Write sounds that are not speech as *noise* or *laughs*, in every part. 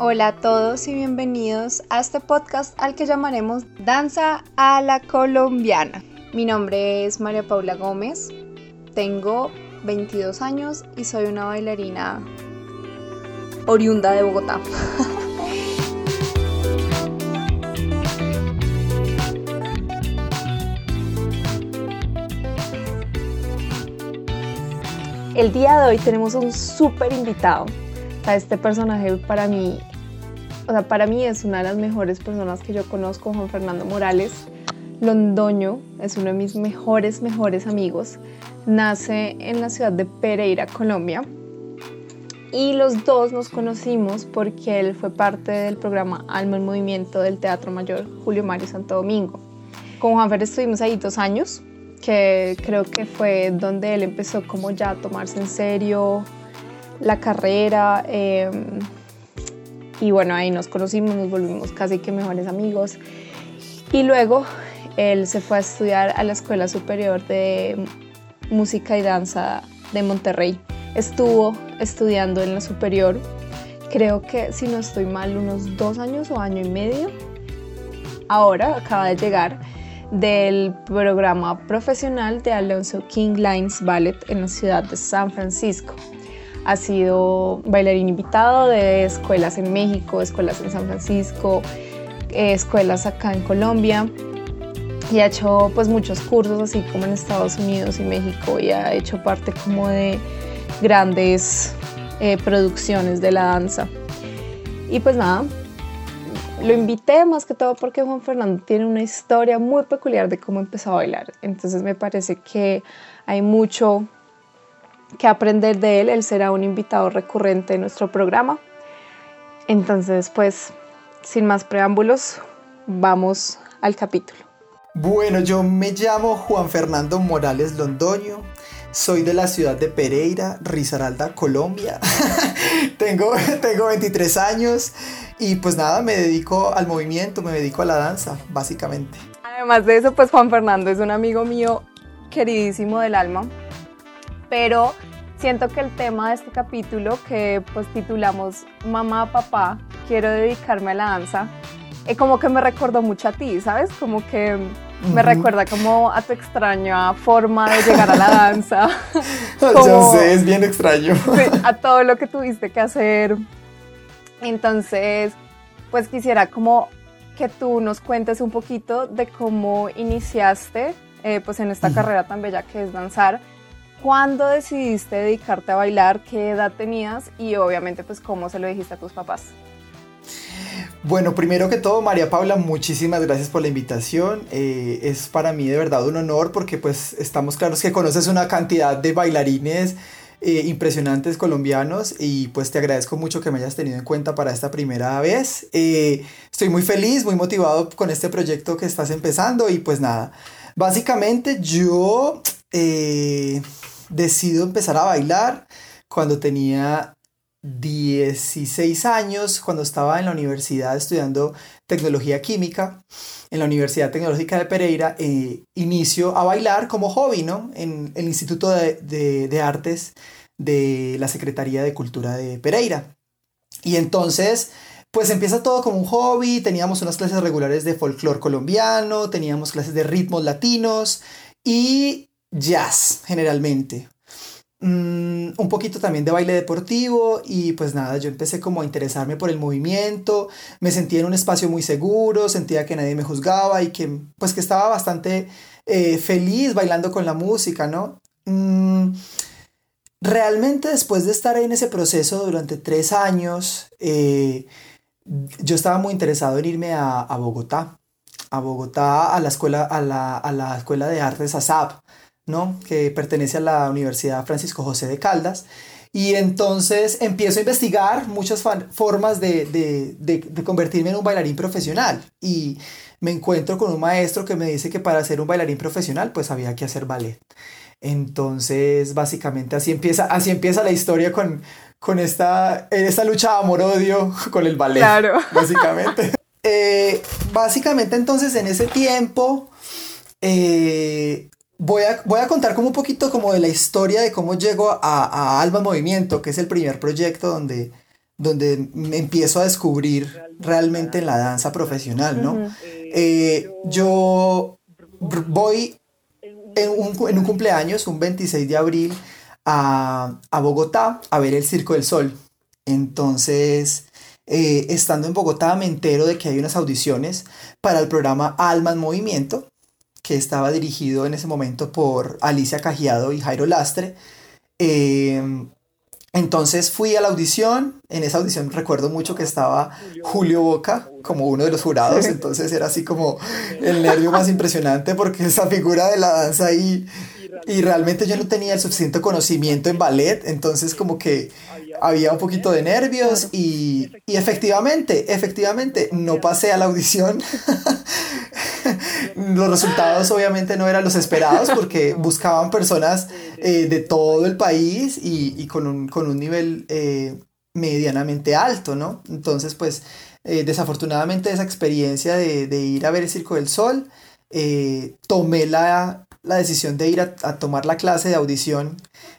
Hola a todos y bienvenidos a este podcast al que llamaremos Danza a la Colombiana. Mi nombre es María Paula Gómez, tengo 22 años y soy una bailarina oriunda de Bogotá. *laughs* El día de hoy tenemos un súper invitado. Este personaje para mí, o sea, para mí es una de las mejores personas que yo conozco, Juan Fernando Morales. Londoño es uno de mis mejores, mejores amigos. Nace en la ciudad de Pereira, Colombia. Y los dos nos conocimos porque él fue parte del programa Alma en Movimiento del Teatro Mayor Julio Mario Santo Domingo. Con Juan Fer estuvimos ahí dos años que creo que fue donde él empezó como ya a tomarse en serio la carrera. Em, y bueno, ahí nos conocimos, nos volvimos casi que mejores amigos. Y luego él se fue a estudiar a la Escuela Superior de Música y Danza de Monterrey. Estuvo estudiando en la superior, creo que si no estoy mal, unos dos años o año y medio. Ahora acaba de llegar del programa profesional de Alonso King Lines Ballet en la ciudad de San Francisco. Ha sido bailarín invitado de escuelas en México, escuelas en San Francisco, eh, escuelas acá en Colombia y ha hecho pues muchos cursos así como en Estados Unidos y México y ha hecho parte como de grandes eh, producciones de la danza. Y pues nada, lo invité más que todo porque Juan Fernando tiene una historia muy peculiar de cómo empezó a bailar. Entonces me parece que hay mucho que aprender de él. Él será un invitado recurrente en nuestro programa. Entonces, pues, sin más preámbulos, vamos al capítulo. Bueno, yo me llamo Juan Fernando Morales Londoño. Soy de la ciudad de Pereira, Risaralda, Colombia. *laughs* tengo, tengo 23 años. Y pues nada, me dedico al movimiento, me dedico a la danza, básicamente. Además de eso, pues Juan Fernando es un amigo mío queridísimo del alma, pero siento que el tema de este capítulo que pues titulamos Mamá, Papá, quiero dedicarme a la danza, eh, como que me recordó mucho a ti, ¿sabes? Como que me recuerda como a tu extraña forma de llegar a la danza. *laughs* Yo sé, es bien extraño. a todo lo que tuviste que hacer entonces, pues quisiera como que tú nos cuentes un poquito de cómo iniciaste eh, pues en esta carrera tan bella que es danzar. ¿Cuándo decidiste dedicarte a bailar? ¿Qué edad tenías? Y obviamente pues cómo se lo dijiste a tus papás. Bueno, primero que todo, María Paula, muchísimas gracias por la invitación. Eh, es para mí de verdad un honor porque pues estamos claros que conoces una cantidad de bailarines eh, impresionantes colombianos y pues te agradezco mucho que me hayas tenido en cuenta para esta primera vez. Eh, estoy muy feliz, muy motivado con este proyecto que estás empezando y pues nada, básicamente yo eh, decido empezar a bailar cuando tenía 16 años, cuando estaba en la universidad estudiando tecnología química en la Universidad Tecnológica de Pereira, eh, inicio a bailar como hobby, ¿no? En el Instituto de, Artes de la Secretaría de Cultura de Pereira. Y entonces, pues empieza todo como un hobby, teníamos unas clases regulares de folclore colombiano, teníamos clases de ritmos latinos y jazz generalmente. Mm, un poquito también de baile deportivo y pues nada, yo empecé como a interesarme por el movimiento, me sentía en un espacio muy seguro, sentía que nadie me juzgaba y que pues que estaba bastante eh, feliz bailando con la música, ¿no? Mm, realmente después de estar en ese proceso durante tres años, eh, yo estaba muy interesado en irme a, Bogotá, a Bogotá, a la escuela, a la, a la escuela de artes ASAP que pertenece a la Universidad Francisco José de Caldas. Y entonces empiezo a investigar muchas formas de, convertirme en un bailarín profesional. Y me encuentro con un maestro que me dice que para ser un bailarín profesional pues había que hacer ballet. Entonces básicamente así empieza, así empieza la historia con, con esta, esta lucha de amor-odio *laughs* con el ballet. Claro. *laughs* Básicamente. Eh, básicamente entonces en ese tiempo... Eh, Voy a, voy a, contar como un poquito como de la historia de cómo llego a, a Alba Movimiento, que es el primer proyecto donde, donde me empiezo a descubrir realmente la danza profesional, ¿no? Eh, yo voy en un, en un, cumpleaños, un 26 de abril, a, a, Bogotá a ver el Circo del Sol. Entonces, eh, estando en Bogotá, me entero de que hay unas audiciones para el programa Alma en Movimiento, que estaba dirigido en ese momento por Alicia Cajiado y Jairo Lastre. Eh, entonces fui a la audición, en esa audición recuerdo mucho que estaba Julio Boca como uno de los jurados, *laughs* entonces era así como el nervio más impresionante porque esa figura de la danza ahí y realmente yo no tenía el suficiente conocimiento en ballet, entonces como que había un poquito de nervios y, y efectivamente, efectivamente, no pasé a la audición. *laughs* los resultados obviamente no eran los esperados porque *laughs* buscaban personas eh, de todo el país y, y con, un, con, un, nivel eh, medianamente alto, ¿no? Entonces, pues, eh, desafortunadamente esa experiencia de, de, ir a ver el Circo del Sol, tomé la, la, decisión de ir a, a, tomar la clase de audición.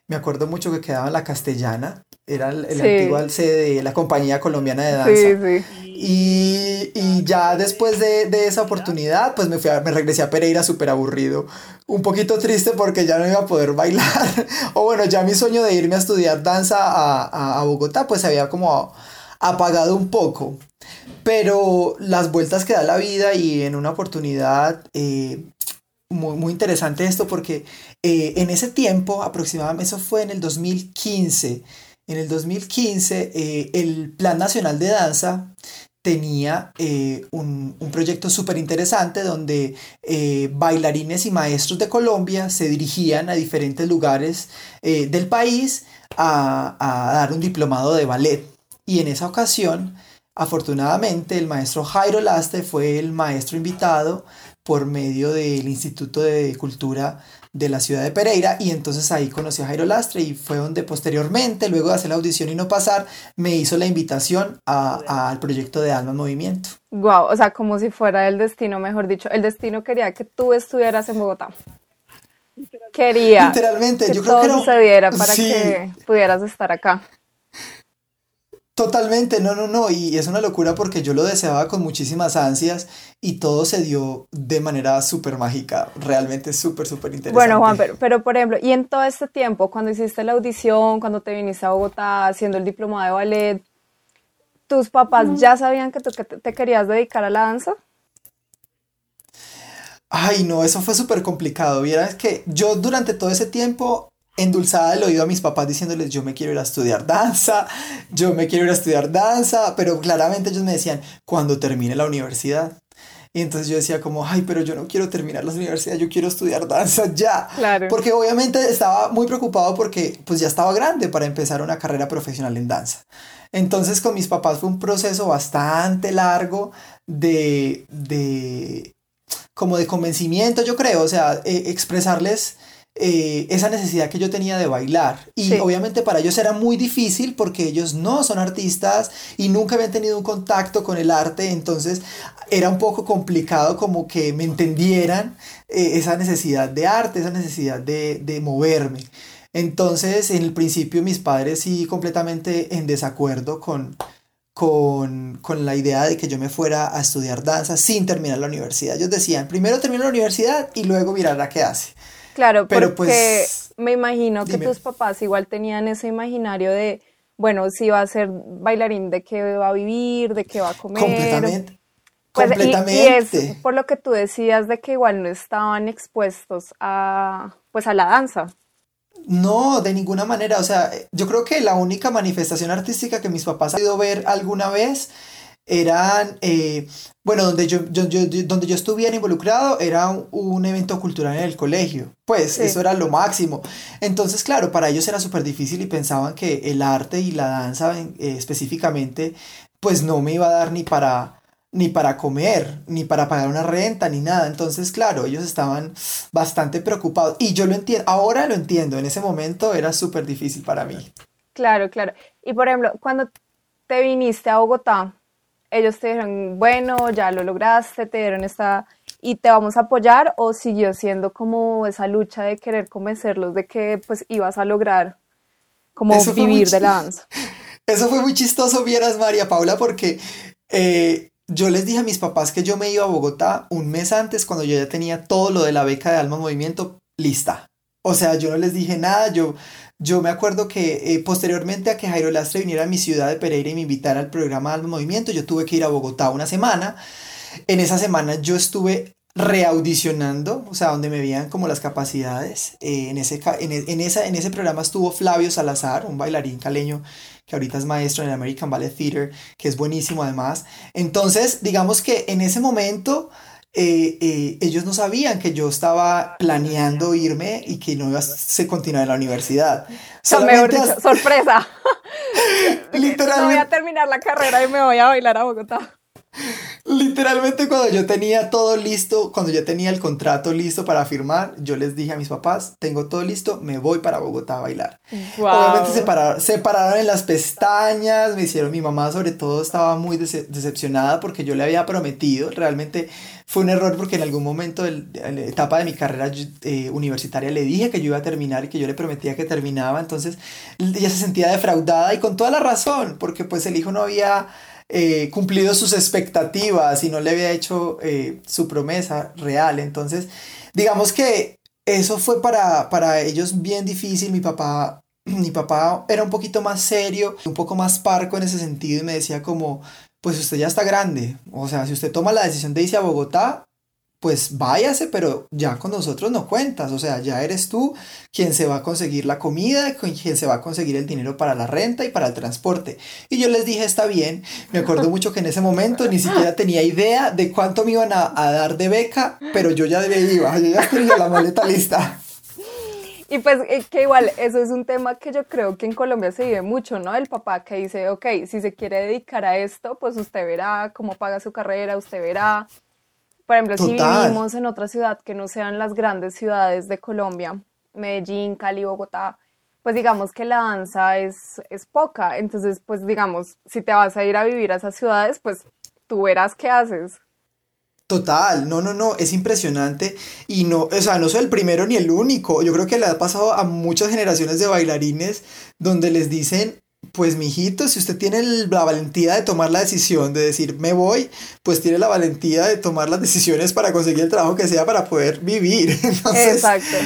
Me acuerdo mucho que quedaba en la castellana era el, el antiguo sede de la compañía colombiana de danza. Sí, sí. Y, y, ya después de, de, esa oportunidad, pues me, fui a, me regresé a Pereira súper aburrido. Un poquito triste porque ya no iba a poder bailar. *laughs* o bueno, ya mi sueño de irme a estudiar danza a, a, a Bogotá, pues se había como apagado un poco. Pero las vueltas que da la vida y en una oportunidad eh, muy, muy, interesante esto porque eh, en ese tiempo, aproximadamente, eso fue en el 2015, en el 2015 eh, el Plan Nacional de Danza tenía eh, un, un, proyecto súper interesante donde eh, bailarines y maestros de Colombia se dirigían a diferentes lugares del país a, a, dar un diplomado de ballet. Y en esa ocasión, afortunadamente, el maestro Jairo Laste fue el maestro invitado por medio del Instituto de Cultura de la ciudad de Pereira y entonces ahí conocí a Jairo Lastre y fue donde posteriormente, luego de hacer la audición y no pasar, me hizo la invitación al proyecto de Alma en Movimiento. Wow, o sea, como si fuera el destino, mejor dicho, el destino quería que tú estuvieras en Bogotá. Quería Literalmente, que yo todo creo que sucediera para que pudieras estar acá. Totalmente, no, no, no, y es una locura porque yo lo deseaba con muchísimas ansias y todo se dio de manera súper mágica, realmente súper, súper interesante. Bueno, Juan, pero, pero, por ejemplo, y en todo este tiempo, cuando hiciste la audición, cuando te viniste a Bogotá haciendo el diploma de ballet, ¿tus papás ya sabían que tú que te querías dedicar a la danza? Ay, no, eso fue súper complicado. Vieras que yo durante todo ese tiempo endulzada el oído a mis papás diciéndoles yo me quiero ir a estudiar danza, yo me quiero ir a estudiar danza, pero claramente ellos me decían cuando termine la universidad. Y entonces yo decía como, ay, pero yo no quiero terminar la universidad, yo quiero estudiar danza ya. Claro. Porque obviamente estaba muy preocupado porque pues ya estaba grande para empezar una carrera profesional en danza. Entonces con mis papás fue un proceso bastante largo de, de como de convencimiento, yo creo, o sea, eh, expresarles eh, esa necesidad que yo tenía de bailar. Y sí. obviamente para ellos era muy difícil porque ellos no son artistas y nunca habían tenido un contacto con el arte, entonces era un poco complicado como que me entendieran eh, esa necesidad de arte, esa necesidad de, de moverme. Entonces, en el principio mis padres sí completamente en desacuerdo con, con, con, la idea de que yo me fuera a estudiar danza sin terminar la universidad. Ellos decían, primero termino la universidad y luego mirar a qué hace. Claro, pero porque pues, me imagino que dime. tus papás igual tenían ese imaginario de, bueno, si va a ser bailarín, de qué va a vivir, de qué va a comer. Completamente. Pues, completamente. Y, y, es por lo que tú decías de que igual no estaban expuestos a, pues, a la danza. No, de ninguna manera. O sea, yo creo que la única manifestación artística que mis papás han podido ver alguna vez eran, eh, bueno, donde yo, yo, yo, donde yo estuviera involucrado era un, un, evento cultural en el colegio. Pues sí. eso era lo máximo. Entonces, claro, para ellos era súper difícil y pensaban que el arte y la danza eh, específicamente, pues no me iba a dar ni para ni para comer, ni para pagar una renta, ni nada. Entonces, claro, ellos estaban bastante preocupados. Y yo lo entiendo, ahora lo entiendo, en ese momento era súper difícil para mí. Claro, claro. Y por ejemplo, cuando te viniste a Bogotá, ellos te dijeron, bueno, ya lo lograste, te dieron esta y te vamos a apoyar o siguió siendo como esa lucha de querer convencerlos de que pues ibas a lograr como Eso vivir de la danza. *laughs* eso fue muy chistoso, vieras María Paula, porque eh, yo les dije a mis papás que yo me iba a Bogotá un mes antes cuando yo ya tenía todo lo de la beca de Alma Movimiento lista. O sea, yo no les dije nada, yo, yo me acuerdo que eh, posteriormente a que Jairo Lastre viniera a mi ciudad de Pereira y me invitara al programa Alma Movimiento, yo tuve que ir a Bogotá una semana. En esa semana yo estuve reaudicionando, o sea, donde me veían como las capacidades. Eh, en, ese, en, en, esa, en ese programa estuvo Flavio Salazar, un bailarín caleño que ahorita es maestro en el American Ballet Theater, que es buenísimo además. Entonces, digamos que en ese momento eh, eh, ellos no sabían que yo estaba planeando irme y que no iba a continuar en la universidad. Mejor dicho, sorpresa. *laughs* *laughs* Literalmente. No voy a terminar la carrera y me voy a bailar a Bogotá. Literalmente cuando yo tenía todo listo, cuando yo tenía el contrato listo para firmar, yo les dije a mis papás, tengo todo listo, me voy para Bogotá a bailar. Obviamente se pararon, se pararon en las pestañas, me hicieron, mi mamá sobre todo estaba muy decepcionada porque yo le había prometido, realmente fue un error porque en algún momento de la etapa de mi carrera eh, universitaria le dije que yo iba a terminar y que yo le prometía que terminaba, entonces ella se sentía defraudada y con toda la razón, porque pues el hijo no había eh, cumplido sus expectativas y no le había hecho eh, su promesa real. Entonces, digamos que eso fue para, para ellos bien difícil. Mi papá, *clears throat* mi papá era un poquito más serio, un poco más parco en ese sentido y me decía como, pues usted ya está grande. O sea, si usted toma la decisión de irse a Bogotá, pues váyase, pero ya con nosotros no cuentas, o sea, ya eres tú quien se va a conseguir la comida, quien se va a conseguir el dinero para la renta y para el transporte. Y yo les dije, está bien, me acuerdo *laughs* mucho que en ese momento ni siquiera tenía idea de cuánto me iban a, dar de beca, pero yo ya iba, yo ya tenía la maleta lista. Y pues eh, que igual, eso es un tema que yo creo que en Colombia se vive mucho, ¿no? El papá que dice, ok, si se quiere dedicar a esto, pues usted verá cómo paga su carrera, usted verá por ejemplo, si vivimos en otra ciudad que no sean las grandes ciudades de Colombia, Medellín, Cali, Bogotá, pues digamos que la danza es, es poca. Entonces, pues digamos, si te vas a ir a vivir a esas ciudades, pues tú verás qué haces. Total, no, no, no, es impresionante y no, o sea, no soy el primero ni el único. Yo creo que le ha pasado a muchas generaciones de bailarines donde les dicen, pues mijito, si usted tiene la valentía de tomar la decisión de decir me voy, pues tiene la valentía de tomar las decisiones para conseguir el trabajo que sea para poder vivir. *laughs* Exacto.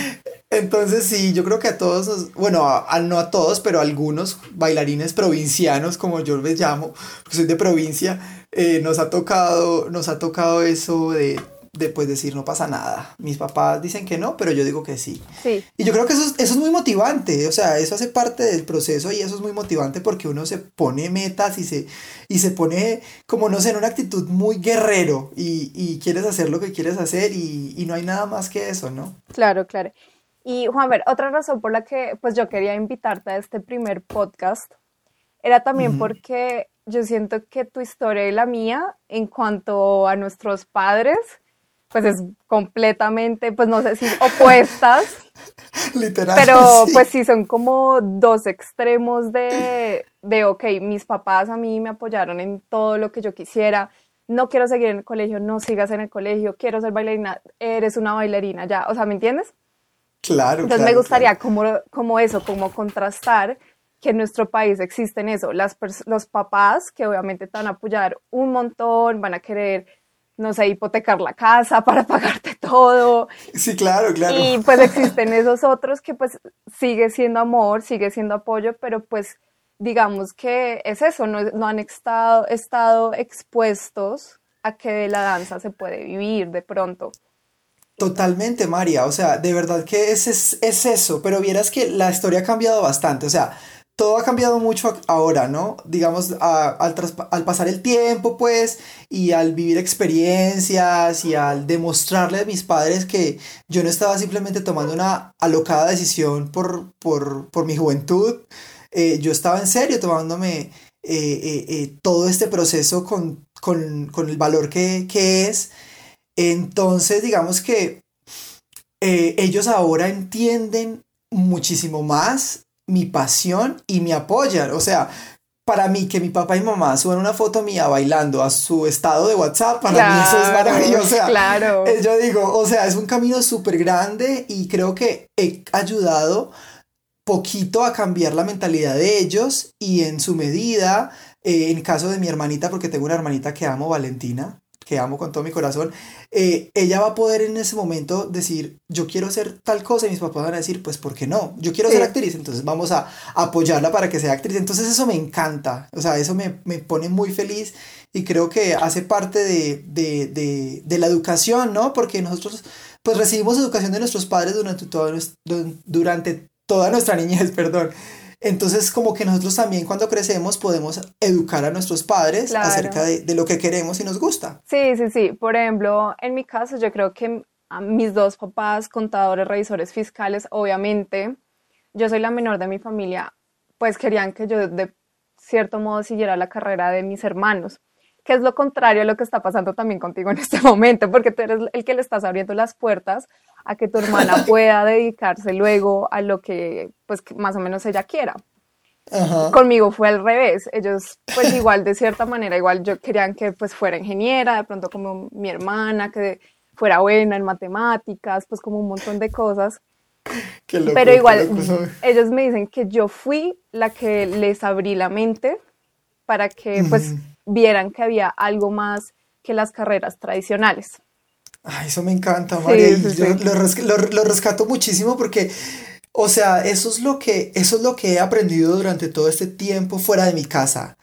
Entonces sí, yo creo que a todos, bueno, a, no a todos, pero a algunos bailarines provincianos, como yo les llamo, porque soy de provincia, eh, nos ha tocado, nos ha tocado eso de de pues decir no pasa nada. Mis papás dicen que no, pero yo digo que sí. Sí. Y yo creo que eso es, eso es muy motivante, o sea, eso hace parte del proceso y eso es muy motivante porque uno se pone metas y se, y se pone como, no sé, en una actitud muy guerrero y, y quieres hacer lo que quieres hacer y, y, no hay nada más que eso, ¿no? Claro, claro. Y Juan, ver, otra razón por la que pues yo quería invitarte a este primer podcast era también porque yo siento que tu historia y la mía en cuanto a nuestros padres, pues es completamente, pues no sé si opuestas. *laughs* Literal. Pero pues sí, son como dos extremos de, de, ok, mis papás a mí me apoyaron en todo lo que yo quisiera. No quiero seguir en el colegio, no sigas en el colegio, quiero ser bailarina, eres una bailarina ya. O sea, ¿me entiendes? Claro. Entonces me gustaría como, como eso, como contrastar que en nuestro país existen eso, las los papás que obviamente te van a apoyar un montón, van a querer no sé, hipotecar la casa *laughs* para pagarte todo. Sí, claro, claro. Y pues existen esos otros que pues sigue siendo amor, sigue siendo apoyo, pero pues digamos que es eso, no, han estado, estado expuestos a que de la danza se puede vivir de pronto. Totalmente, María. O sea, de verdad que es, es, es, eso, pero vieras que la historia ha cambiado bastante. O sea, todo ha cambiado mucho ahora, ¿no? Digamos, al, al, pasar el tiempo, pues, y al vivir experiencias y al demostrarle a mis padres que yo no estaba simplemente tomando una alocada decisión por, por, por mi juventud, eh, yo estaba en serio tomándome eh, eh, todo este proceso con, con, con el valor que, que, es. Entonces, digamos que ellos ahora entienden muchísimo más mi pasión y me apoyan. O sea, para mí que mi papá y mamá suban una foto mía bailando a su estado de WhatsApp, para mí eso es maravilloso. O sea, claro. yo digo, o sea, es un camino súper grande y creo que he ayudado poquito a cambiar la mentalidad de ellos y en su medida, eh, en caso de mi hermanita, porque tengo una hermanita que amo, Valentina, que amo con todo mi corazón, eh, ella va a poder en ese momento decir, yo quiero hacer tal cosa y mis papás van a decir, pues, ¿por qué no? Yo quiero ser actriz, entonces vamos a apoyarla para que sea actriz. Entonces eso me encanta, o sea, eso me, me pone muy feliz y creo que hace parte de, de, de, de, la educación, ¿no? Porque nosotros, pues, recibimos educación de nuestros padres durante, todo, durante toda nuestra niñez, *laughs* perdón. Entonces, como que nosotros también cuando crecemos podemos educar a nuestros padres acerca de, lo que queremos y nos gusta. Sí, sí, sí. Por ejemplo, en mi caso, yo creo que a mis dos papás, contadores, revisores fiscales, obviamente, yo soy la menor de mi familia, pues querían que yo de cierto modo siguiera la carrera de mis hermanos, que es lo contrario a lo que está pasando también contigo en este *laughs* momento, porque tú eres el que le estás abriendo las puertas a que tu hermana *laughs* pueda dedicarse luego a lo que pues más o menos ella quiera. Conmigo fue al revés, ellos pues igual de cierta manera, igual yo querían que pues fuera ingeniera, de pronto como mi hermana, que fuera buena en matemáticas, pues como un montón de cosas. Pero igual ellos me dicen que yo fui la que les abrí la mente para que pues vieran que había algo más que las carreras tradicionales. Ay, eso me encanta, María. y yo Lo, rescato muchísimo porque, o sea, eso es, lo que, eso es lo que he aprendido durante todo este tiempo fuera de mi casa.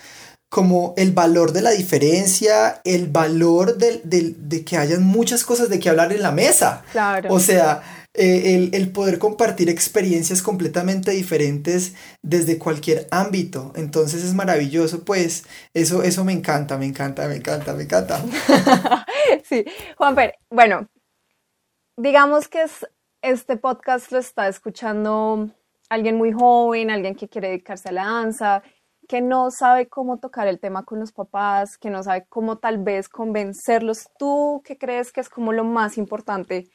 Como el valor de la diferencia, el valor de, de que hayan muchas cosas de que hablar en la mesa. Claro. O sea, eh, el, poder compartir experiencias completamente diferentes desde cualquier ámbito. Entonces es maravilloso, pues eso, eso me encanta, me encanta, me encanta, me encanta. *laughs* sí, Juanfer, bueno, digamos que es, este podcast lo está escuchando alguien muy joven, alguien que quiere dedicarse a la danza, que no sabe cómo tocar el tema con los papás, que no sabe cómo tal vez convencerlos. ¿Tú qué crees que es como lo más importante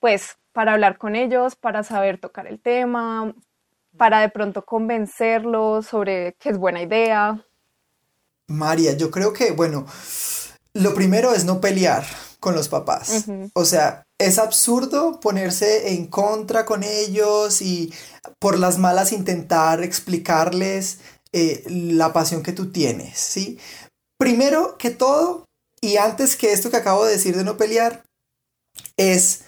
pues para hablar con ellos, para saber tocar el tema, para de pronto convencerlos sobre que es buena idea. María, yo creo que, bueno, lo primero es no pelear con los papás. O sea, es absurdo ponerse en contra con ellos y por las malas intentar explicarles eh, la pasión que tú tienes, ¿sí? Primero que todo, y antes que esto que acabo de decir de no pelear, es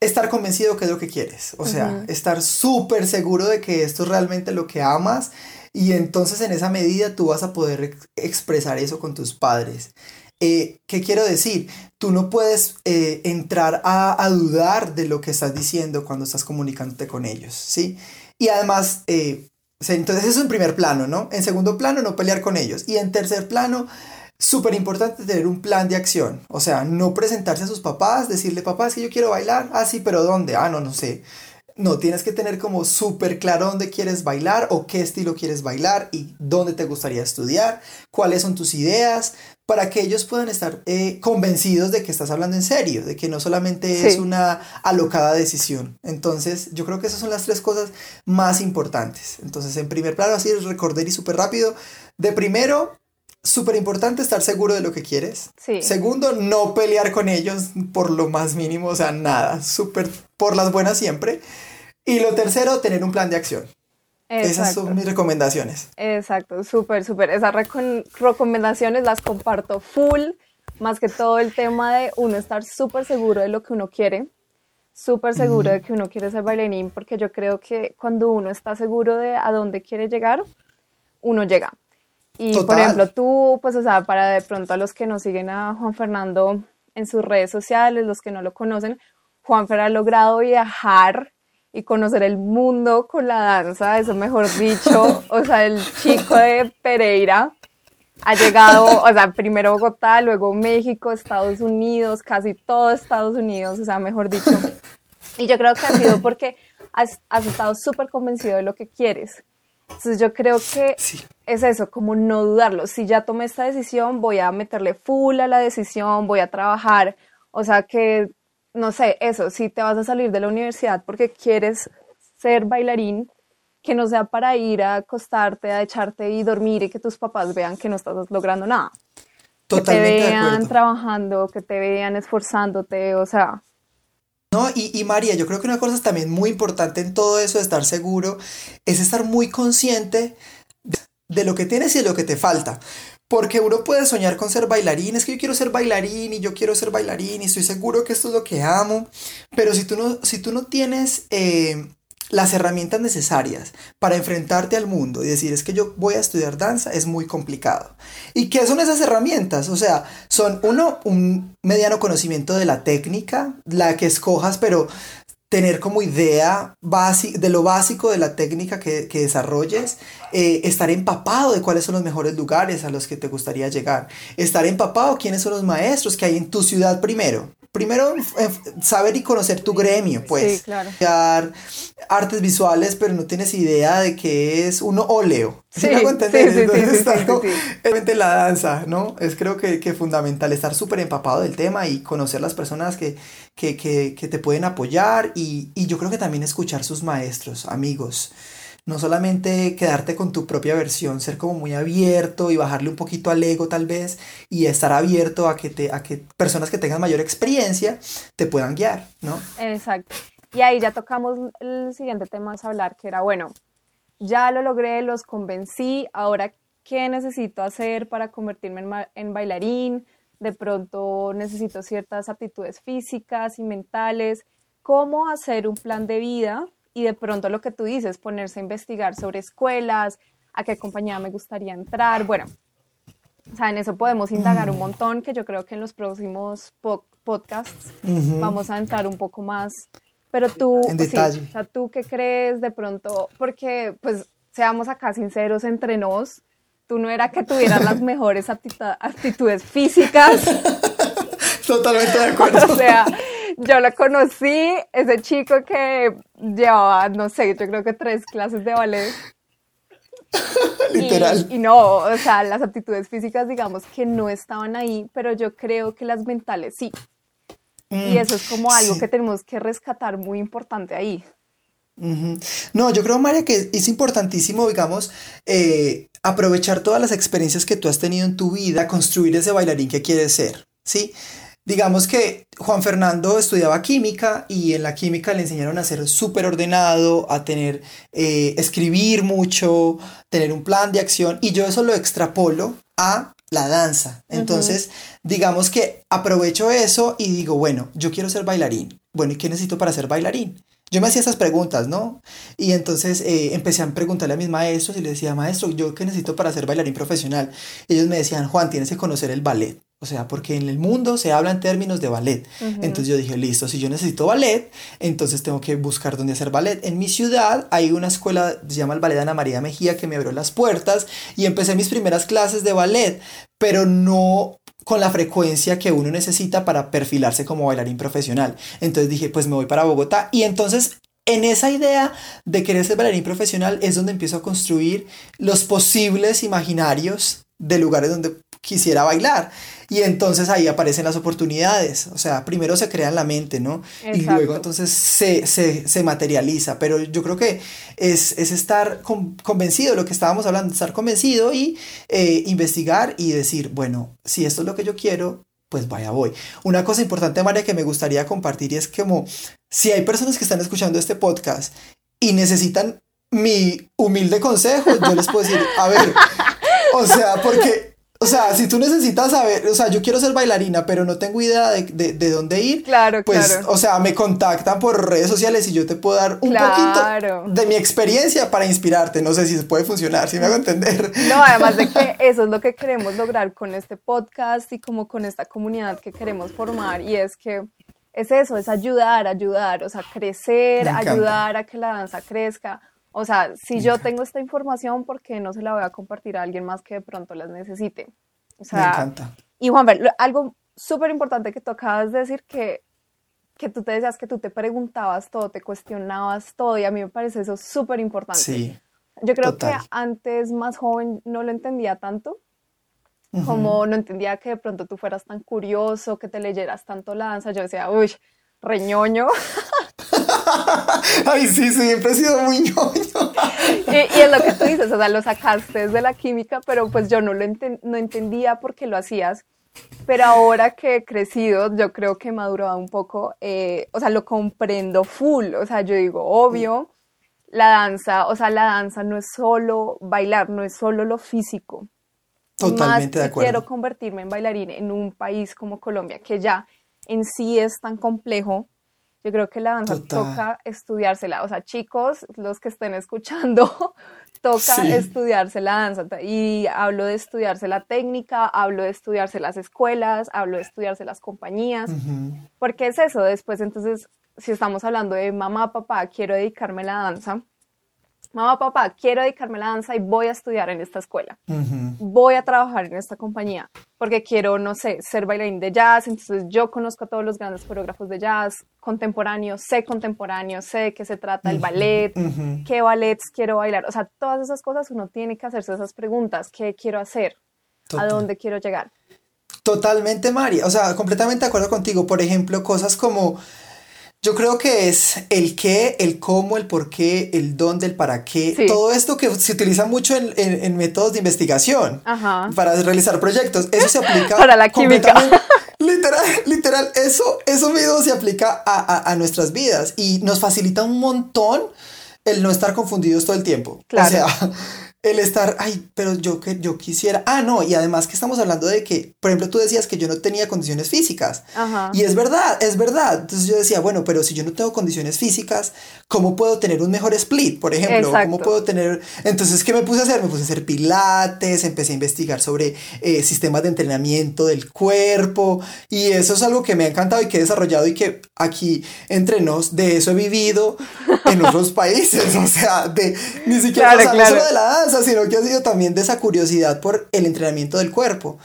estar convencido que es lo que quieres, o sea, estar súper seguro de que esto es realmente lo que amas y entonces en esa medida tú vas a poder expresar eso con tus padres. Eh, ¿Qué quiero decir? Tú no puedes eh, entrar a, dudar de lo que estás diciendo cuando estás comunicándote con ellos, ¿sí? Y además, eh, entonces eso en primer plano, ¿no? En segundo plano, no pelear con ellos. Y en tercer plano, súper importante tener un plan de acción. O sea, no presentarse a sus papás, decirle, papá, es que yo quiero bailar. Ah, sí, pero ¿dónde? Ah, no, no sé. No, tienes que tener como súper claro dónde quieres bailar o qué estilo quieres bailar y dónde te gustaría estudiar, cuáles son tus ideas, para que ellos puedan estar eh, convencidos de que estás hablando en serio, de que no solamente es una alocada decisión. Entonces, yo creo que esas son las tres cosas más importantes. Entonces, en primer plano, así recordar y súper rápido. De primero, súper importante estar seguro de lo que quieres. Sí. Segundo, no pelear con ellos por lo más mínimo, o sea, nada, súper por las buenas siempre. Y lo tercero, tener un plan de acción. Esas son mis recomendaciones. Exacto, súper, súper. Esas recomendaciones las comparto full, más que todo el tema de uno estar súper seguro de lo que uno quiere, súper seguro de que uno quiere ser bailarín, porque yo creo que cuando uno está seguro de a dónde quiere llegar, uno llega. Y por ejemplo, tú, pues, o sea, para de pronto a los que no siguen a Juan Fernando en sus redes sociales, los que no lo conocen, Juan Fer ha logrado viajar y conocer el mundo con la danza, eso mejor dicho, o sea, el chico de Pereira ha llegado, o sea, primero Bogotá, luego México, Estados Unidos, casi todo Estados Unidos, o sea, mejor dicho. Y yo creo que ha sido porque has, has estado súper convencido de lo que quieres. Entonces yo creo que es eso, como no dudarlo. Si ya tomé esta decisión, voy a meterle full a la decisión, voy a trabajar. O sea que, no sé, eso, si te vas a salir de la universidad porque quieres ser bailarín, que no sea para ir a acostarte, a echarte y dormir y que tus papás vean que no estás logrando nada. Totalmente que te vean trabajando, que te vean esforzándote, o sea, No, y, María, yo creo que una cosa también muy importante en todo eso de estar seguro es estar muy consciente de, de lo que tienes y de lo que te falta. Porque uno puede soñar con ser bailarín, es que yo quiero ser bailarín y yo quiero ser bailarín y estoy seguro que esto es lo que amo, pero si tú no, si tú no tienes eh, las herramientas necesarias para enfrentarte al mundo y decir es que yo voy a estudiar danza es muy complicado. ¿Y qué son esas herramientas? O sea, son uno, un mediano conocimiento de la técnica, la que escojas, pero tener como idea de lo básico de la técnica que, desarrolles, eh, estar empapado de cuáles son los mejores lugares a los que te gustaría llegar, estar empapado quiénes son los maestros que hay en tu ciudad primero, primero eh, saber y conocer tu gremio, pues. Sí, claro. Artes visuales, pero no tienes idea de qué es uno óleo. Sí, ¿Sí? Sí, Entonces, la danza, ¿no? Es creo que, que fundamental estar súper empapado del tema y conocer las personas que, que, que, que te pueden apoyar y, y yo creo que también escuchar sus maestros, amigos no solamente quedarte con tu propia versión, ser como muy abierto y bajarle un poquito al ego tal vez y estar abierto a que, te, a que personas que tengan mayor experiencia te puedan guiar, ¿no? Exacto. Y ahí ya tocamos el siguiente tema a hablar, que era, bueno, ya lo logré, los convencí, ahora, ¿qué necesito hacer para convertirme en, en bailarín? De pronto necesito ciertas aptitudes físicas y mentales. ¿Cómo hacer un plan de vida y de pronto lo que tú dices, ponerse a investigar sobre escuelas, a qué compañía me gustaría entrar, bueno, o sea, en eso podemos indagar un mm. montón, que yo creo que en los próximos podcasts vamos a entrar un poco más, pero tú, en detalle. o sea, tú qué crees de pronto, porque pues seamos acá sinceros entre nos, tú no era que tuvieras las *laughs* mejores aptitudes físicas. Totalmente de acuerdo. *laughs* O sea, *laughs* yo lo conocí, ese chico que llevaba, no sé, yo creo que tres clases de ballet. *laughs* Literal. Y, no, o sea, las aptitudes físicas, digamos que no estaban ahí, pero yo creo que las mentales sí. y mm, eso es como algo que tenemos que rescatar muy importante ahí. No, yo creo, María, que es importantísimo, digamos, eh, aprovechar todas las experiencias que tú has tenido en tu vida, construir ese bailarín que quieres ser, ¿sí? Digamos que Juan Fernando estudiaba química y en la química le enseñaron a ser súper ordenado, a tener, eh, escribir mucho, tener un plan de acción y yo eso lo extrapolo a la danza. Entonces, digamos que aprovecho eso y digo, bueno, yo quiero ser bailarín. Bueno, ¿y qué necesito para ser bailarín? Yo me hacía esas preguntas, ¿no? Y entonces eh, empecé a preguntarle a mis maestros y les decía, maestro, ¿yo qué necesito para ser bailarín profesional? Ellos me decían, Juan, tienes que conocer el ballet. O sea, porque en el mundo se habla en términos de ballet. Entonces yo dije, listo, si yo necesito ballet, entonces tengo que buscar dónde hacer ballet. En mi ciudad hay una escuela, se llama el Ballet Ana María Mejía, que me abrió las puertas y empecé mis primeras clases de ballet, pero no con la frecuencia que uno necesita para perfilarse como bailarín profesional. Entonces dije, pues me voy para Bogotá y entonces en esa idea de querer ser bailarín profesional es donde empiezo a construir los posibles imaginarios de lugares donde quisiera bailar. Y entonces ahí aparecen las oportunidades. O sea, primero se crea en la mente, ¿no? Y luego entonces se, se, se, materializa. Pero yo creo que es, es estar convencido de lo que estábamos hablando, estar convencido y eh, investigar y decir, bueno, si esto es lo que yo quiero, pues vaya voy. Una cosa importante, María, que me gustaría compartir y es como, si hay personas que están escuchando este podcast y necesitan mi humilde consejo, yo les puedo decir, a ver, o sea, porque o sea, si tú necesitas saber, o sea, yo quiero ser bailarina, pero no tengo idea de, de, dónde ir, claro, pues, o sea, me contactan por redes sociales y yo te puedo dar un poquito de mi experiencia para inspirarte. No sé si se puede funcionar, si me hago entender. No, además de que eso es lo que queremos lograr con este podcast y como con esta comunidad que queremos formar, y es que es eso, es ayudar, ayudar, o sea, crecer, ayudar a que la danza crezca o sea, si yo tengo esta información, ¿por qué no se la voy a compartir a alguien más que de pronto las necesite? O sea, Me encanta. Y Juan, algo súper importante que tú acabas de decir que, que tú te decías que tú te preguntabas todo, te cuestionabas todo, y a mí me parece eso súper importante. Sí. Yo creo que antes, más joven, no lo entendía tanto, como no entendía que de pronto tú fueras tan curioso, que te leyeras tanto la danza. Yo decía, uy, reñoño. *laughs* *laughs* Ay, sí, siempre he sido muy ñoño. y, es lo que tú dices, o sea, lo sacaste de la química, pero pues yo no lo no entendía por qué lo hacías. pero ahora que he crecido, yo creo que he madurado un poco, eh, o sea, lo comprendo full, o sea, yo digo, obvio, la danza, o sea, la danza no es solo bailar, no es solo lo físico. Totalmente de acuerdo. Quiero convertirme en bailarín en un país como Colombia, que ya en sí es tan complejo. Yo creo que la danza toca estudiársela. O sea, chicos, los que estén escuchando, *laughs* toca estudiarse la danza. Y hablo de estudiarse la técnica, hablo de estudiarse las escuelas, hablo de estudiarse las compañías. Porque es eso. Después, entonces, si estamos hablando de mamá, papá, quiero dedicarme a la danza, mamá, papá, quiero dedicarme a la danza y voy a estudiar en esta escuela, voy a trabajar en esta compañía, porque quiero, no sé, ser bailarín de jazz, entonces yo conozco a todos los grandes coreógrafos de jazz contemporáneos, sé contemporáneo, sé que se trata el ballet, qué ballets quiero bailar, o sea, todas esas cosas uno tiene que hacerse esas preguntas, ¿qué quiero hacer? ¿A dónde quiero llegar? Totalmente, María, o sea, completamente de acuerdo contigo, por ejemplo, cosas como yo creo que es el qué, el cómo, el por qué, el dónde, el para qué. Todo esto que se utiliza mucho en, métodos de investigación para realizar proyectos. Eso se aplica *laughs* para la química. *laughs* Literal, literal, eso, eso mismo se aplica a, nuestras vidas y nos facilita un montón el no estar confundidos todo el tiempo. Claro. O sea, el estar, ay, pero yo que yo quisiera. Ah, no, y además que estamos hablando de que, por ejemplo, tú decías que yo no tenía condiciones físicas. Ajá. Y es verdad, es verdad. Entonces yo decía, bueno, pero si yo no tengo condiciones físicas, ¿cómo puedo tener un mejor split, por ejemplo? ¿Cómo puedo tener... Entonces, ¿qué me puse a hacer? Me puse a hacer pilates, empecé a investigar sobre eh, sistemas de entrenamiento del cuerpo y eso es algo que me ha encantado y que he desarrollado y que aquí entre nos, de eso he vivido en otros *laughs* países, o sea, de ni siquiera claro, claro. de la danza sino que ha sido también de esa curiosidad por el entrenamiento del cuerpo.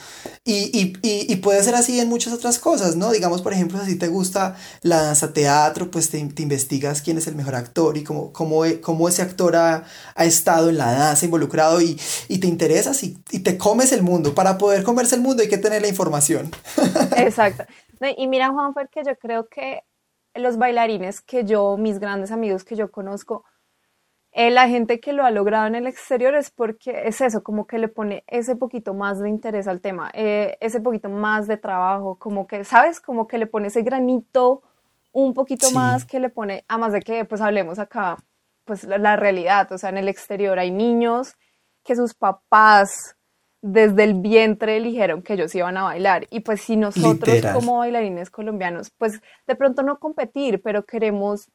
Y, puede ser así en muchas otras cosas, ¿no? Digamos, por ejemplo, si te gusta la danza teatro, pues te, investigas quién es el mejor actor y cómo, cómo, cómo ese actor ha, estado en la danza involucrado y, te interesas y, te comes el mundo. Para poder comerse el mundo hay que tener la información. *laughs* Exacto. Y mira, Juanfer, que yo creo que los bailarines que yo, mis grandes amigos que yo conozco, eh, la gente que lo ha logrado en el exterior es porque es eso, como que le pone ese poquito más de interés al tema, eh, ese poquito más de trabajo, como que, ¿sabes? Como que le pone ese granito un poquito más que le pone, además de que, pues hablemos acá, pues la, realidad, o sea, en el exterior hay niños que sus papás desde el vientre eligieron que ellos iban a bailar. Y pues si nosotros como bailarines colombianos, pues de pronto no competir, pero queremos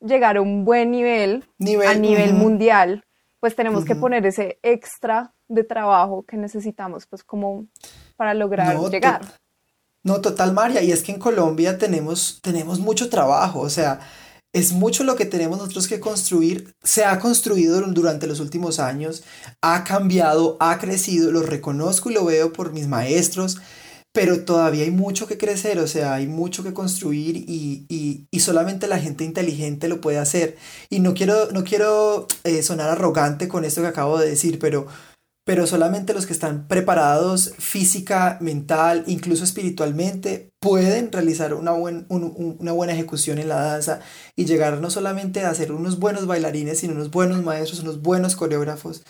llegar a un buen nivel, a nivel mundial, pues tenemos que poner ese extra de trabajo que necesitamos, pues como para lograr llegar. no, total, María, y es que en Colombia tenemos, tenemos mucho trabajo, o sea, es mucho lo que tenemos nosotros que construir, se ha construido durante los últimos años, ha cambiado, ha crecido, lo reconozco y lo veo por mis maestros, pero todavía hay mucho que crecer, o sea, hay mucho que construir y, solamente la gente inteligente lo puede hacer. Y no quiero, no quiero eh, sonar arrogante con esto que acabo de decir, pero, pero solamente los que están preparados física, mental, incluso espiritualmente, pueden realizar una, una buena ejecución en la danza y llegar no solamente a ser unos buenos bailarines, sino unos buenos maestros, unos buenos coreógrafos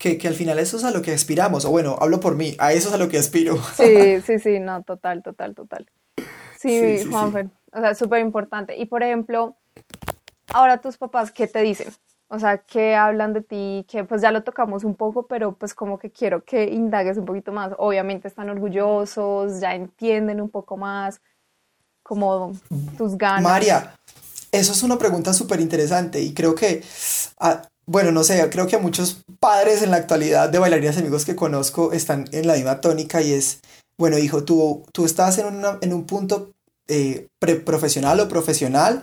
que, que, al final eso es a lo que aspiramos, o bueno, hablo por mí, a eso es a lo que aspiro. Sí, sí, sí, no, total, total, total. Sí, Juanfer, o sea, súper importante. Y por ejemplo, ahora tus papás, ¿qué te dicen? O sea, ¿qué hablan de ti? Que pues ya lo tocamos un poco, pero pues como que quiero que indagues un poquito más. Obviamente están orgullosos, ya entienden un poco más como tus ganas. María, eso es una pregunta súper interesante y creo que ah, bueno, no sé, creo que muchos padres en la actualidad de bailarinas amigos que conozco están en la misma tónica y es, bueno, hijo, tú, tú estás en, en un punto eh, profesional o profesional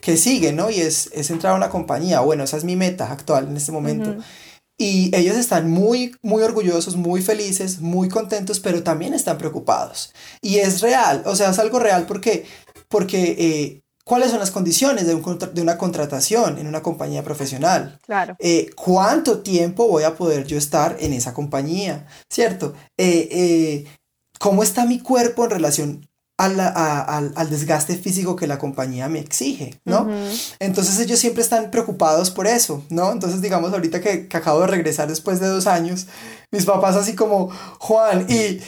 que sigue, ¿no? Y es, es, entrar a una compañía. Bueno, esa es mi meta actual en este momento. Y ellos están muy, muy orgullosos, muy felices, muy contentos, pero también están preocupados. Y es real, o sea, es algo real porque, porque eh, cuáles son las condiciones de, una contratación en una compañía profesional. Claro. Eh, ¿Cuánto tiempo voy a poder yo estar en esa compañía? ¿Cierto? Eh, eh, ¿Cómo está mi cuerpo en relación al, desgaste físico que la compañía me exige, ¿no? Entonces ellos siempre están preocupados por eso, ¿no? Entonces digamos ahorita que, que acabo de regresar después de dos años, mis papás así como, Juan, y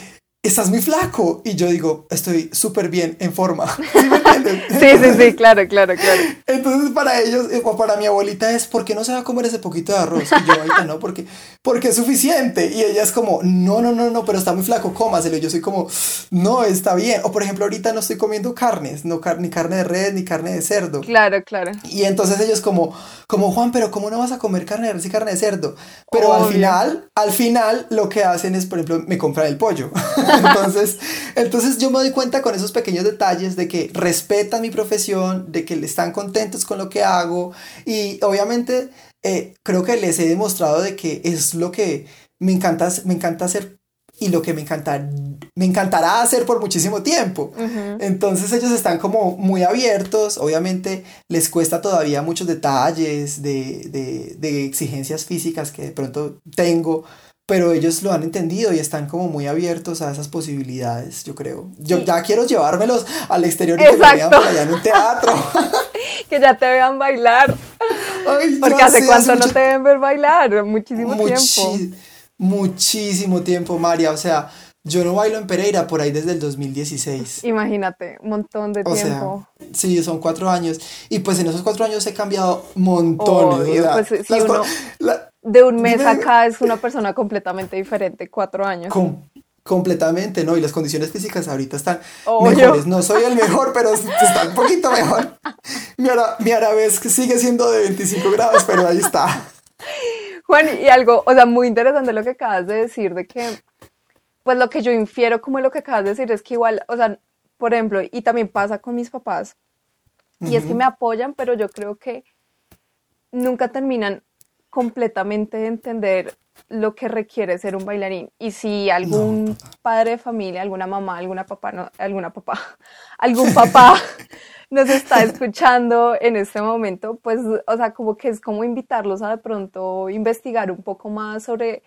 estás muy flaco. Y yo digo, estoy súper bien en forma. *laughs* ¿Sí me entienden? *laughs* sí, sí, sí, claro, claro, claro. Entonces para ellos, eh, o para mi abuelita es, ¿por qué no se va a comer ese poquito de arroz? Y yo, ahorita no, porque, porque es suficiente. Y ella es como, no, no, no, no, pero está muy flaco, cómaselo. Y yo soy como, no, está bien. O por ejemplo, ahorita no estoy comiendo carnes, no ni carne de red, ni carne de cerdo. Claro, claro. Y entonces ellos como, como Juan, pero ¿cómo no vas a comer carne de res y carne de cerdo? Pero al final, al final lo que hacen es, por ejemplo, me compran el pollo. *laughs* *laughs* entonces, entonces yo me doy cuenta con esos pequeños detalles de que respetan mi profesión, de que están contentos con lo que hago y obviamente eh, creo que les he demostrado de que es lo que me encanta, me encanta hacer y lo que me, encanta, me encantará hacer por muchísimo tiempo. Entonces ellos están como muy abiertos, obviamente les cuesta todavía muchos detalles de, de, de, exigencias físicas que de pronto tengo, pero ellos lo han entendido y están como muy abiertos a esas posibilidades, yo creo. Yo ya quiero llevármelos al exterior y que me vean por allá en un teatro. *laughs* que ya te vean bailar. Porque hace cuánto no te ven ver bailar, muchísimo tiempo muchísimo tiempo, María. O sea, yo no bailo en Pereira por ahí desde el 2016. Imagínate, un montón de tiempo. sí, son cuatro años. Y pues en esos cuatro años he cambiado montones. pues, si uno de un mes acá es una persona completamente diferente, cuatro años. completamente, ¿no? Y las condiciones físicas ahorita están mejores. No soy el mejor, pero *laughs* está un poquito mejor. Mi, ara, mi sigue siendo de 25 grados, pero ahí está. Juan, y algo, o sea, muy interesante lo que acabas de decir, de que, pues lo que yo infiero como lo que acabas de decir es que igual, o sea, por ejemplo, y también pasa con mis papás, y es que me apoyan, pero yo creo que nunca terminan completamente de entender lo que requiere ser un bailarín. Y si algún padre de familia, alguna mamá, alguna papá, no, alguna papá, *laughs* algún papá *laughs* nos está escuchando en este momento, pues, o sea, como que es como invitarlos a de pronto investigar un poco más sobre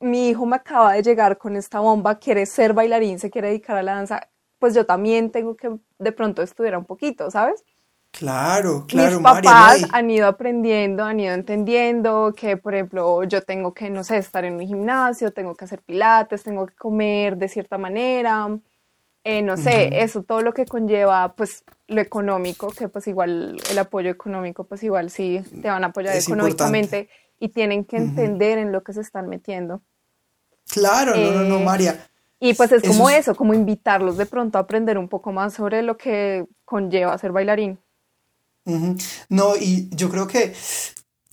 mi hijo me acaba de llegar con esta bomba, quiere ser bailarín, se quiere dedicar a la danza, pues yo también tengo que de pronto estudiar un poquito, ¿sabes? Claro, claro. Mis papás han ido aprendiendo, han ido entendiendo que, por ejemplo, yo tengo que, no sé, estar en mi gimnasio, tengo que hacer pilates, tengo que comer de cierta manera, eh, no sé, eso, todo lo que conlleva, pues, lo económico, que pues igual el apoyo económico, pues igual sí te van a apoyar económicamente y tienen que entender en lo que se están metiendo. Claro, no, no, no, eh, María. Y pues es como eso, como invitarlos de pronto a aprender un poco más sobre lo que conlleva ser bailarín. No, y yo creo que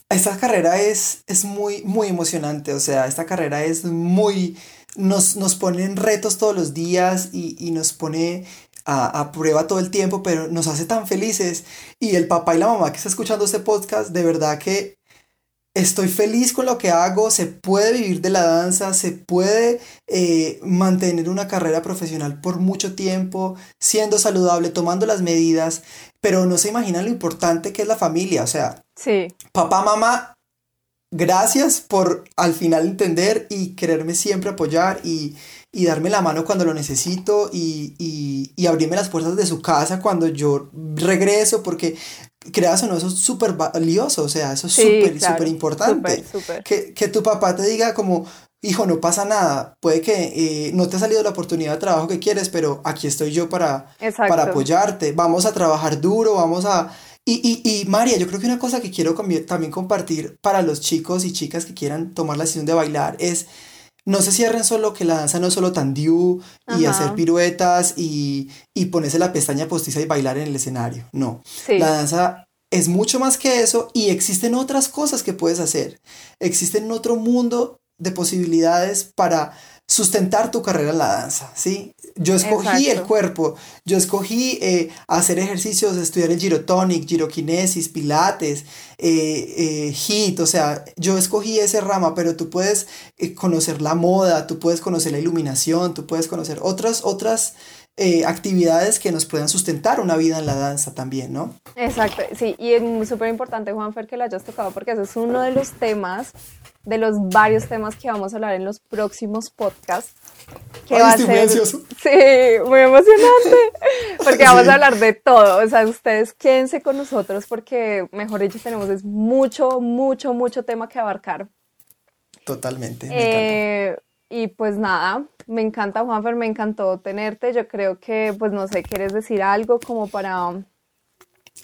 esta carrera es, es muy, muy emocionante, o sea, esta carrera es muy, nos, nos pone en retos todos los días y, y nos pone a, a, prueba todo el tiempo, pero nos hace tan felices. Y el papá y la mamá que está escuchando este podcast, de verdad que estoy feliz con lo que hago, se puede vivir de la danza, se puede eh, mantener una carrera profesional por mucho tiempo, siendo saludable, tomando las medidas, pero no se imaginan lo importante que es la familia, o sea, sí. papá, mamá, gracias por al final entender y quererme siempre apoyar y, y darme la mano cuando lo necesito y, y, y, abrirme las puertas de su casa cuando yo regreso, porque creas o no, eso es súper valioso, o sea, eso es súper, súper importante. Que, que, tu papá te diga como, hijo, no pasa nada, puede que eh, no te ha salido la oportunidad de trabajo que quieres, pero aquí estoy yo para, para apoyarte, vamos a trabajar duro, vamos a... Y, y, y, María, yo creo que una cosa que quiero también compartir para los chicos y chicas que quieran tomar la decisión de bailar es no se cierren solo que la danza no es solo tandiu y hacer piruetas y, y ponerse la pestaña postiza y bailar en el escenario. No. La danza es mucho más que eso y existen otras cosas que puedes hacer. Existen otro mundo de posibilidades para sustentar tu carrera en la danza, ¿sí? Yo escogí el cuerpo, yo escogí eh, hacer ejercicios, estudiar el girotonic, giroquinesis, pilates, eh, eh, hit, o sea, yo escogí ese rama, pero tú puedes conocer la moda, tú puedes conocer la iluminación, tú puedes conocer otras, otras actividades que nos puedan sustentar una vida en la danza también, ¿no? Exacto, sí, y es súper importante, Juanfer, que lo hayas tocado, porque ese es uno de los temas de los varios temas que vamos a hablar en los próximos podcasts. Que va a ser, Sí, muy emocionante, *laughs* porque vamos a hablar de todo. O sea, ustedes quédense con nosotros porque, mejor dicho, tenemos es mucho, mucho, mucho tema que abarcar. Totalmente. Eh, y pues nada, Me encanta, Juanfer, me encantó tenerte. Yo creo que, pues no sé, ¿quieres decir algo como para...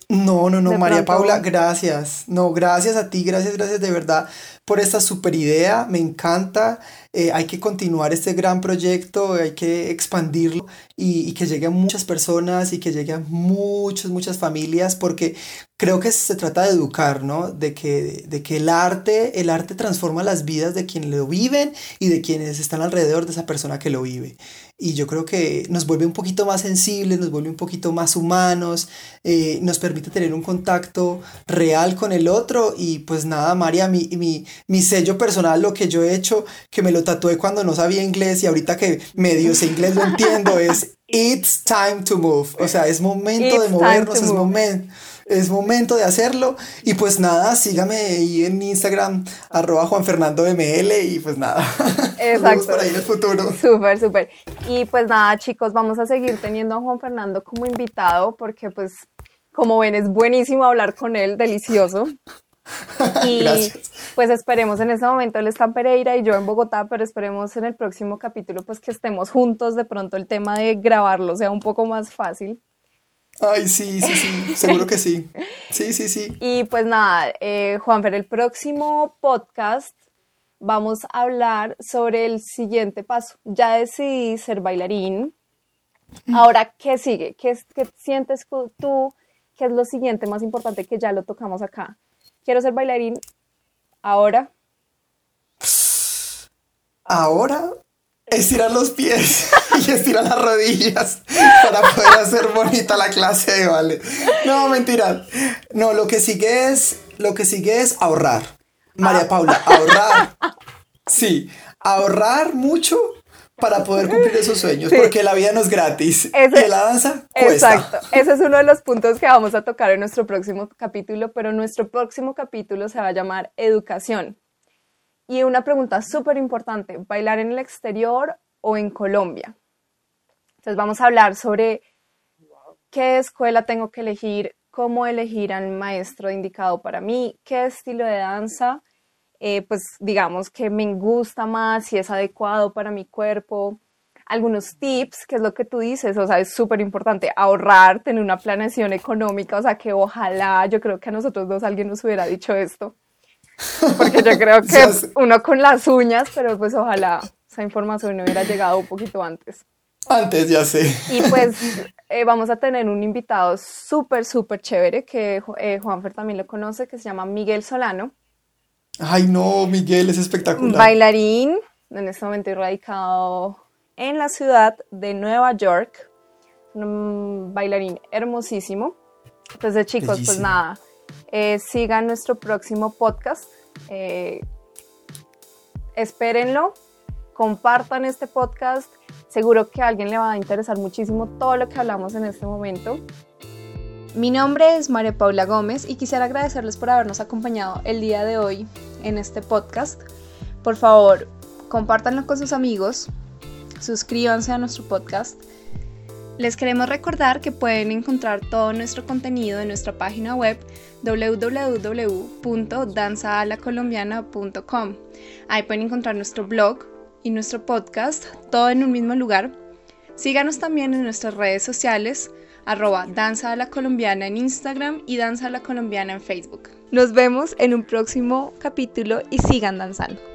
No, no, no, María Paula, gracias. No, gracias a ti, gracias, gracias de verdad por esta super idea, me encanta. Eh, hay que continuar este gran proyecto, hay que expandirlo y, que llegue a muchas personas y que llegue a muchas, muchas familias, porque creo que se trata de educar, ¿no? De que, de que el arte, el arte transforma las vidas de quienes lo viven y de quienes están alrededor de esa persona que lo vive. Y yo creo que nos vuelve un poquito más sensibles, nos vuelve un poquito más humanos, eh, nos permite tener un contacto real con el otro y pues nada, María, mi, mi, mi sello personal, lo que yo he hecho, que me lo tatué cuando no sabía inglés y ahorita que medio sé inglés lo entiendo, es *laughs* It's time to move. O sea, es momento de movernos, es momento es momento de hacerlo. Y pues nada, sígame ahí en Instagram, arroba Juan Fernando ML y pues nada. *laughs* Exacto. por ahí en el futuro. Súper, súper. Y pues nada, chicos, vamos a seguir teniendo a Juan Fernando como invitado porque pues, como ven, es buenísimo hablar con él, delicioso. *laughs* Y pues esperemos en este momento él está en Pereira y yo en Bogotá, pero esperemos en el próximo capítulo pues que estemos juntos, de pronto el tema de grabarlo sea un poco más fácil. Ay, sí, sí, sí, seguro que sí. *laughs* Sí, sí, sí. Y pues nada, eh, Juanfer, el próximo podcast vamos a hablar sobre el siguiente paso. Ya decidí ser bailarín. Ahora, ¿qué sigue? ¿Qué, qué sientes tú? ¿Qué es lo siguiente más importante que ya lo tocamos acá? Quiero ser bailarín ahora. Ahora estirar los pies *laughs* y estirar las rodillas para poder hacer bonita la clase de ballet. No, mentira. No, lo que sigue es, lo que sigue es ahorrar. María ah. Paula, ahorrar. Sí, ahorrar mucho para poder cumplir esos sueños, porque la vida no es gratis y la danza cuesta. Exacto, ese es uno de los puntos que vamos a tocar en nuestro próximo capítulo, pero nuestro próximo capítulo se va a llamar educación. Y una pregunta súper importante, ¿bailar en el exterior o en Colombia? Entonces vamos a hablar sobre qué escuela tengo que elegir, cómo elegir al maestro indicado para mí, qué estilo de danza eh, pues digamos que me gusta más, si es adecuado para mi cuerpo. Algunos tips, que es lo que tú dices, o sea, es súper importante ahorrar, tener una planeación económica, o sea, que ojalá, yo creo que a nosotros dos alguien nos hubiera dicho esto, porque yo creo *laughs* que uno con las uñas, pero pues ojalá esa información no hubiera llegado un poquito antes. Antes, ya sé. Y pues *laughs* eh, vamos a tener un invitado súper, súper chévere que eh, Juanfer también lo conoce, que se llama Miguel Solano. Ay, no, Miguel es espectacular. Bailarín, en este momento radicado en la ciudad de Nueva York. Un bailarín hermosísimo. Entonces, chicos, pues nada, eh, sigan nuestro próximo podcast. Eh, espérenlo, compartan este podcast. Seguro que a alguien le va a interesar muchísimo todo lo que hablamos en este momento. Mi nombre es María Paula Gómez y quisiera agradecerles por habernos acompañado el día de hoy en este podcast. Por favor, compártanlo con sus amigos, suscríbanse a nuestro podcast. Les queremos recordar que pueden encontrar todo nuestro contenido en nuestra página web www.danzaalacolombiana.com. Ahí pueden encontrar nuestro blog y nuestro podcast, todo en un mismo lugar. Síganos también en nuestras redes sociales arroba Danza a la Colombiana en Instagram y Danza a la Colombiana en Facebook. Nos vemos en un próximo capítulo y sigan danzando.